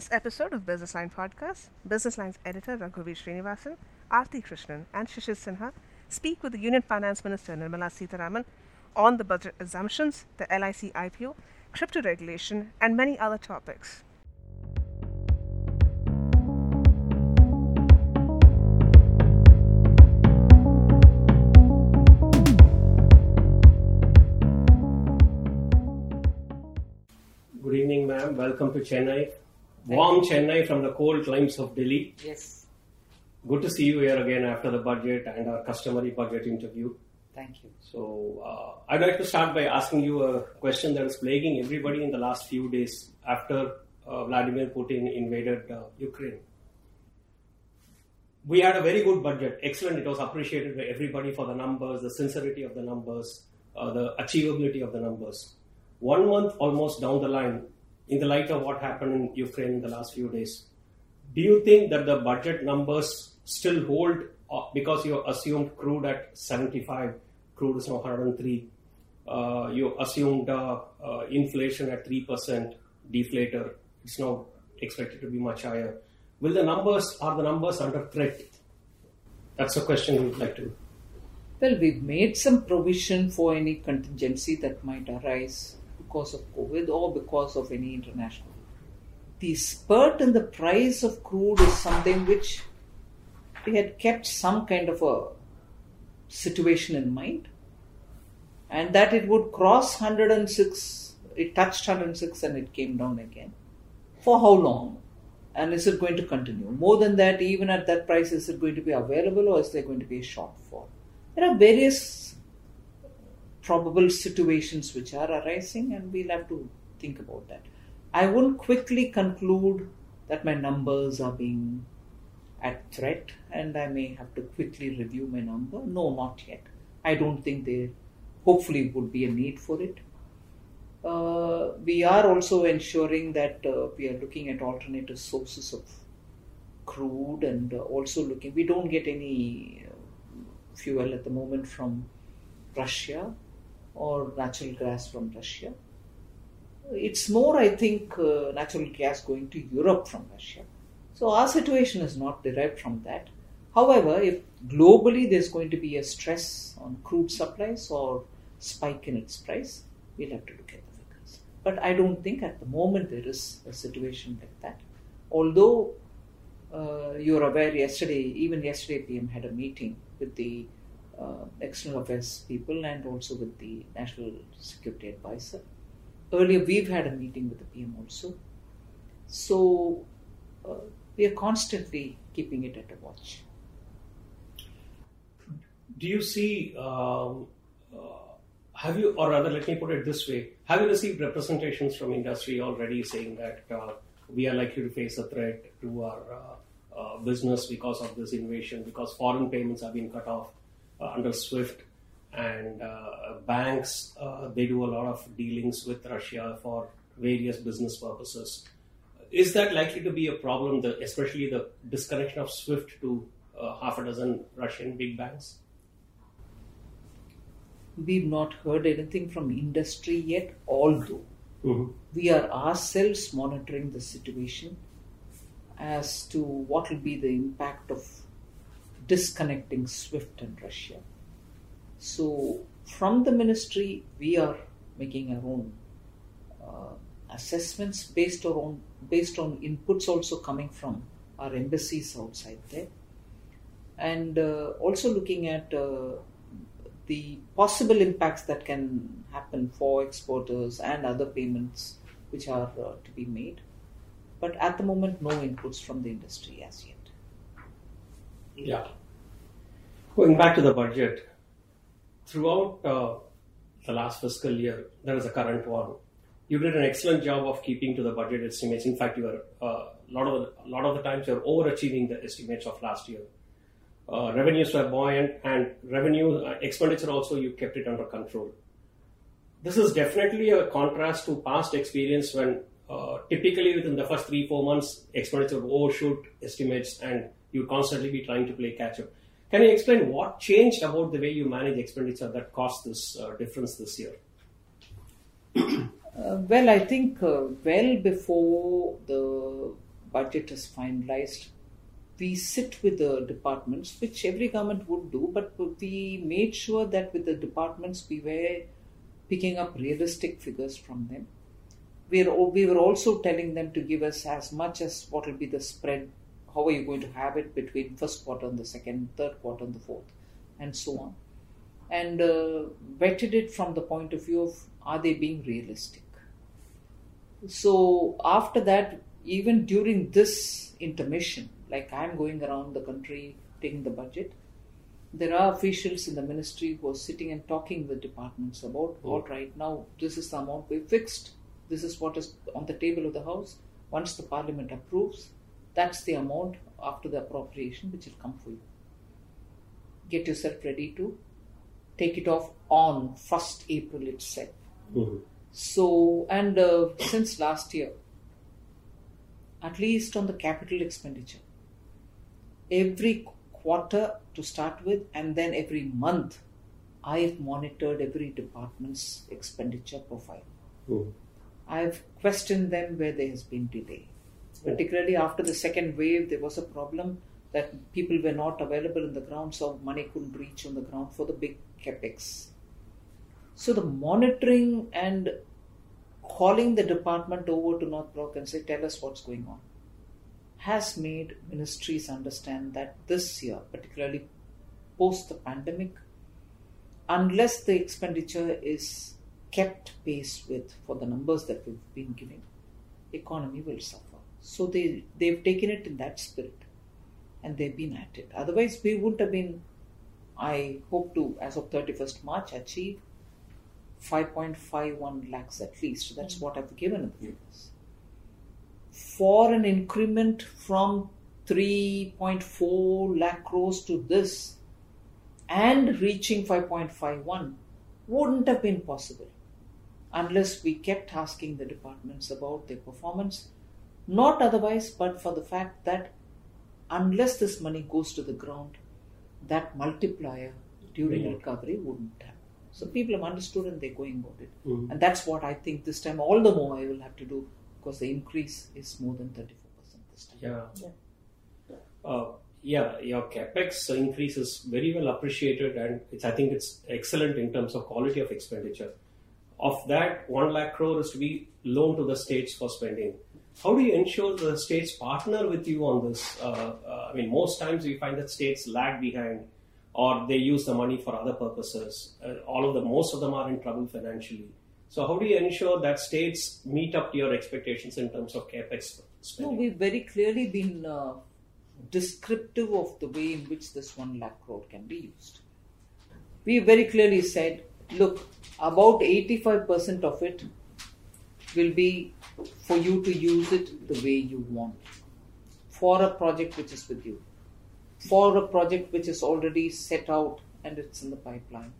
this episode of Business Line Podcast, Business Line's editor Raghuvir Srinivasan, Aarti Krishnan, and Shishir Sinha speak with the Union Finance Minister Nirmala Sitharaman on the budget assumptions, the LIC IPO, crypto regulation, and many other topics. Good evening, ma'am. Welcome to Chennai. Warm Chennai from the cold climes of Delhi. Yes, Good to see you here again after the budget and our customary budget interview. thank you. So, uh, I'd like to start by asking you a question that is plaguing everybody in the last few days after uh, Vladimir Putin invaded uh, Ukraine. We had a very good budget, excellent. It was appreciated by everybody for the numbers, the sincerity of the numbers, uh, the achievability of the numbers. One month almost down the line, in the light of what happened in Ukraine in the last few days, do you think that the budget numbers still hold uh, because you assumed crude at 75, crude is now 103, uh, you assumed uh, uh, inflation at 3%, deflator, it's now expected to be much higher. Will the numbers, are the numbers under threat? That's a question we'd like to. Well, we've made some provision for any contingency that might arise because of COVID or because of any international. The spurt in the price of crude is something which we had kept some kind of a situation in mind, and that it would cross 106. It touched 106 and it came down again. For how long? And is it going to continue? More than that, even at that price, is it going to be available or is there going to be a shortfall? There are various probable situations which are arising, and we'll have to think about that. I won't quickly conclude that my numbers are being at threat and I may have to quickly review my number. No, not yet. I don't think there hopefully would be a need for it. Uh, we are also ensuring that uh, we are looking at alternative sources of crude and uh, also looking, we don't get any uh, fuel at the moment from Russia or natural gas from Russia. It's more, I think, uh, natural gas going to Europe from Russia. So our situation is not derived from that. However, if globally there's going to be a stress on crude supplies or spike in its price, we'll have to look at the figures. But I don't think at the moment there is a situation like that. Although uh, you're aware, yesterday, even yesterday, PM had a meeting with the uh, external affairs people and also with the national security advisor. Earlier, we've had a meeting with the PM also. So uh, we are constantly keeping it at a watch. Do you see, um, uh, have you, or rather, let me put it this way, have you received representations from industry already saying that uh, we are likely to face a threat to our uh, uh, business because of this invasion, because foreign payments have been cut off uh, under SWIFT, and uh, banks, uh, they do a lot of dealings with Russia for various business purposes. Is that likely to be a problem, the, especially the disconnection of SWIFT to uh, half a dozen Russian big banks? We've not heard anything from industry yet, although we are ourselves monitoring the situation as to what will be the impact of disconnecting SWIFT and Russia. So, from the ministry, we are making our own uh, assessments based on based on inputs also coming from our embassies outside there, and uh, also looking at uh, the possible impacts that can happen for exporters and other payments which are uh, to be made. But at the moment, no inputs from the industry as yet. Yeah. Going back to the budget, throughout uh, the last fiscal year, there is a current one. You did an excellent job of keeping to the budget estimates. In fact, you were uh, a lot of the, lot of the times you're overachieving the estimates of last year. Uh, revenues were buoyant, and revenue uh, expenditure also you kept it under control. This is definitely a contrast to past experience when uh, typically within the first three four months expenditure overshoot estimates and you constantly be trying to play catch up. Can you explain what changed about the way you manage expenditure that caused this uh, difference this year? Uh, well, I think uh, well before the budget is finalized, we sit with the departments, which every government would do, but we made sure that with the departments we were picking up realistic figures from them. We were, we were also telling them to give us as much as what will be the spread, how are you going to have it between first quarter and the second, third quarter and the fourth, and so on. And uh, vetted it from the point of view of are they being realistic? So after that, even during this intermission, like I'm going around the country taking the budget, there are officials in the ministry who are sitting and talking with departments about, Mm. all right, now this is the amount we fixed, this is what is on the table of the House. Once the Parliament approves, that's the amount after the appropriation which will come for you. Get yourself ready to take it off on 1st April itself. Mhm. So, and uh, since last year, at least on the capital expenditure, every quarter to start with, and then every month, I have monitored every department's expenditure profile. Mhm. I've questioned them where there has been delay. Particularly after the second wave, there was a problem that people were not available in the ground, so money couldn't reach on the ground for the big capex. So the monitoring and calling the department over to North Block and say, tell us what's going on, has made ministries understand that this year, particularly post the pandemic, unless the expenditure is kept pace with for the numbers that we've been giving, economy will suffer. So they they've taken it in that spirit, and they've been at it. Otherwise, we wouldn't have been. I hope to, as of 31st March, achieve 5.51 lakhs at least. That's mm. what I've given in the figures. For an increment from 3.4 lakh crores to this and reaching 5.51 wouldn't have been possible unless we kept asking the departments about their performance. Not otherwise, but for the fact that unless this money goes to the ground, that multiplier during Yeah. recovery wouldn't happen. So people have understood and they're going about it. Mhm. And that's what I think this time all the more I will have to do because the increase is more than 34% this time. Yeah. Uh, yeah, your capex increase is very well appreciated, and it's, I think it's excellent in terms of quality of expenditure. Of that, one lakh crore is to be loaned to the states for spending. How do you ensure the states partner with you on this? Uh, uh, I mean, most times we find that states lag behind, or they use the money for other purposes. Uh, all of them, most of them are in trouble financially. So, how do you ensure that states meet up to your expectations in terms of capex No, spending? we've very clearly been uh, descriptive of the way in which this one lakh crore can be used. We very clearly said, look, about 85% of it will be for you to use it the way you want for a project which is with you, for a project which is already set out and it's in the pipeline.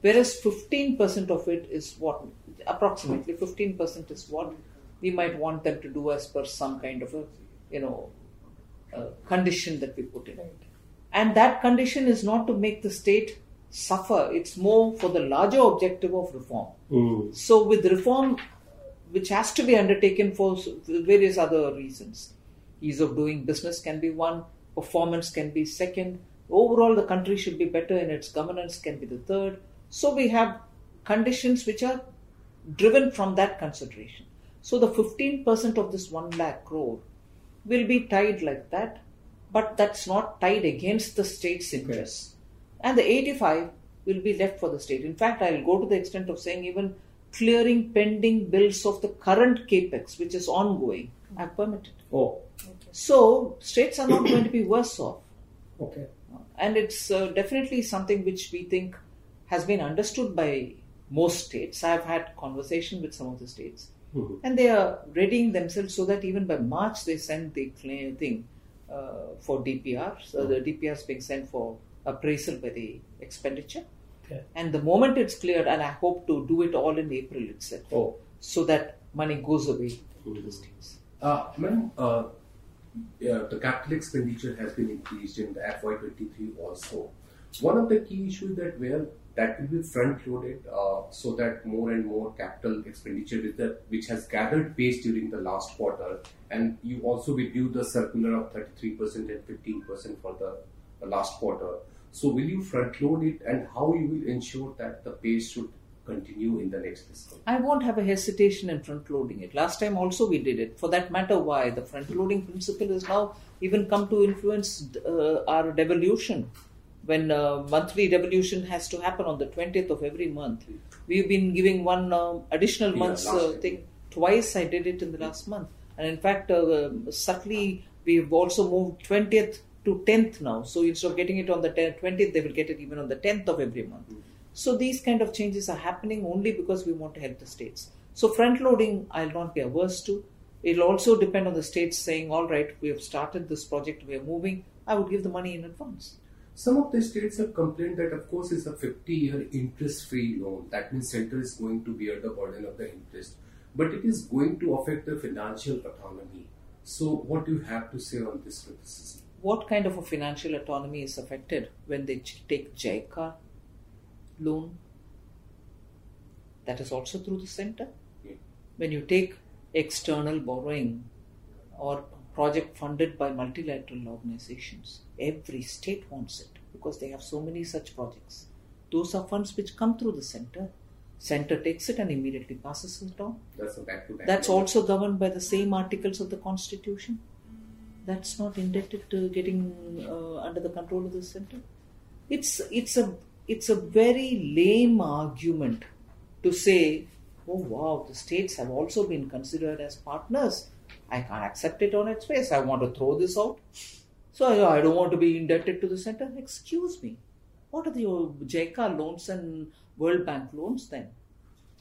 Whereas 15% of it is what, approximately 15% is what we might want them to do as per some kind of a, you know, uh, condition that we put in. And that condition is not to make the state suffer, it's more for the larger objective of reform. Mm. So, with reform, which has to be undertaken for various other reasons, ease of doing business can be one, performance can be second, overall, the country should be better in its governance can be the third. So, we have conditions which are driven from that consideration. So, the 15% of this 1 lakh crore will be tied like that, but that's not tied against the state's interests. And the 85 will be left for the state. In fact, I'll go to the extent of saying even clearing pending bills of the current capex, which is ongoing, I've permitted. Oh, So, states are not going to be worse off. okay. And it's uh, definitely something which we think has been understood by most states. I've had conversation with some of the states, Mhm. and they are readying themselves so that even by March they send the claim thing uh, for DPR. So the DPR is being sent for appraisal by the expenditure. Okay. And the moment it's cleared, and I hope to do it all in April itself, Oh, so that money goes away to the states. Uh, Madam, uh, yeah, the capital expenditure has been increased in the FY23 also. One of the key issues that where that will be front loaded uh, so that more and more capital expenditure with the, which has gathered pace during the last quarter and you also review the circular of 33% and 15% for the, the last quarter so will you front load it and how you will ensure that the pace should continue in the next fiscal I won't have a hesitation in front loading it. Last time also we did it. For that matter, why? The front loading principle has now even come to influence uh, our devolution. When uh, monthly devolution has to happen on the 20th of every month, we've been giving one um additional Yeah, month's uh, thing. Twice I did it in the last month. And in fact, uh, subtly, we've also moved 20th to 10th now. So instead of getting it on the 10th, 20th, they will get it even on the 10th of every month. So these kind of changes are happening only because we want to help the states. So front loading, I'll not be averse to. It'll also depend on the states saying, all right, we have started this project, we are moving. I would give the money in advance. Some of the states have complained that, of course, it's a 50-year interest-free loan. That means center is going to bear the burden of the interest, but it is going to affect the financial autonomy. So, what do you have to say on this criticism? What kind of a financial autonomy is affected when they take JICA loan? That is also through the center. When you take external borrowing or project funded by multilateral organizations, every state wants it because they have so many such projects. Those are funds which come through the center. Center takes it and immediately passes it on. That's. That's also governed by the same articles of the Constitution. That's not indebted to getting uh, under the control of the center. It's it's a it's a very lame argument to say, oh wow, the states have also been considered as partners. I can't accept it on its face. I want to throw this out. So I, don't want to be indebted to the center. Excuse me. What are the uh, JICA loans and World Bank loans then?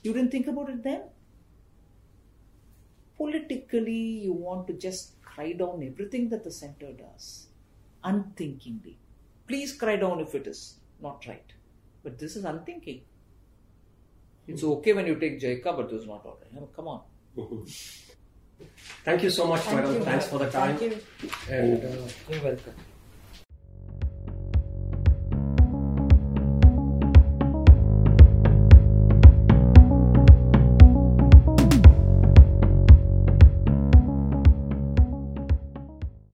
You didn't think about it then? politically you want to just cry down everything that the center does unthinkingly please cry down if it is not right but this is unthinking it's okay when you take JICA, but this is not all right. I mean, come on. Thank you so much, Thank madam. you. Thanks for the time. Thank you. And uh, You're welcome.